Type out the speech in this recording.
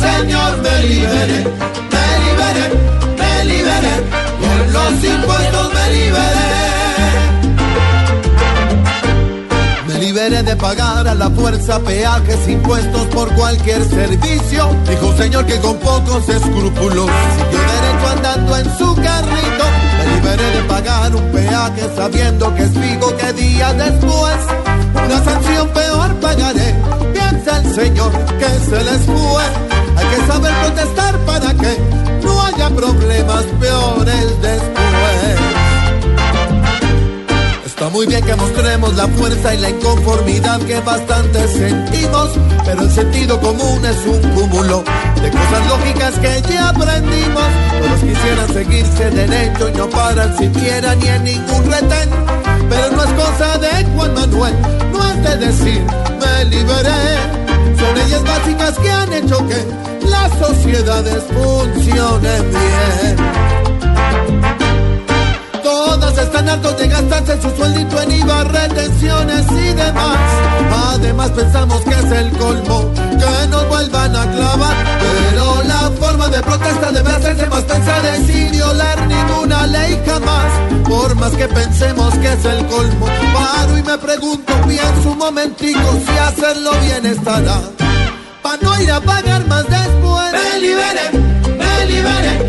Señor, me libere, me libere, me libere, con los impuestos me liberé. Me liberé de pagar a la fuerza peajes, impuestos por cualquier servicio. Dijo Señor que con pocos escrúpulos siguió derecho andando en su carrito. Me liberé de pagar un peaje sabiendo que es fijo que días después una sanción peor pagaré. Piensa el Señor que se les fue. Mostremos la fuerza y la inconformidad que bastante sentimos, pero el sentido común es un cúmulo de cosas lógicas que ya aprendimos. Todos quisieran seguirse derecho y no paran siquiera ni en ningún retén, pero no es cosa de Juan Manuel, no es de decir me liberé. Son leyes básicas que han hecho que las sociedades funcionen bien. Están hartos de gastarse su sueldito en IVA, retenciones y demás. Además pensamos que es el colmo que nos vuelvan a clavar. Pero la forma de protesta debe hacerse más pensada sin violar ninguna ley jamás. Por más que pensemos que es el colmo, paro y me pregunto pienso un momentico si hacerlo bien estará. Pa' no ir a pagar más después. Me me libere,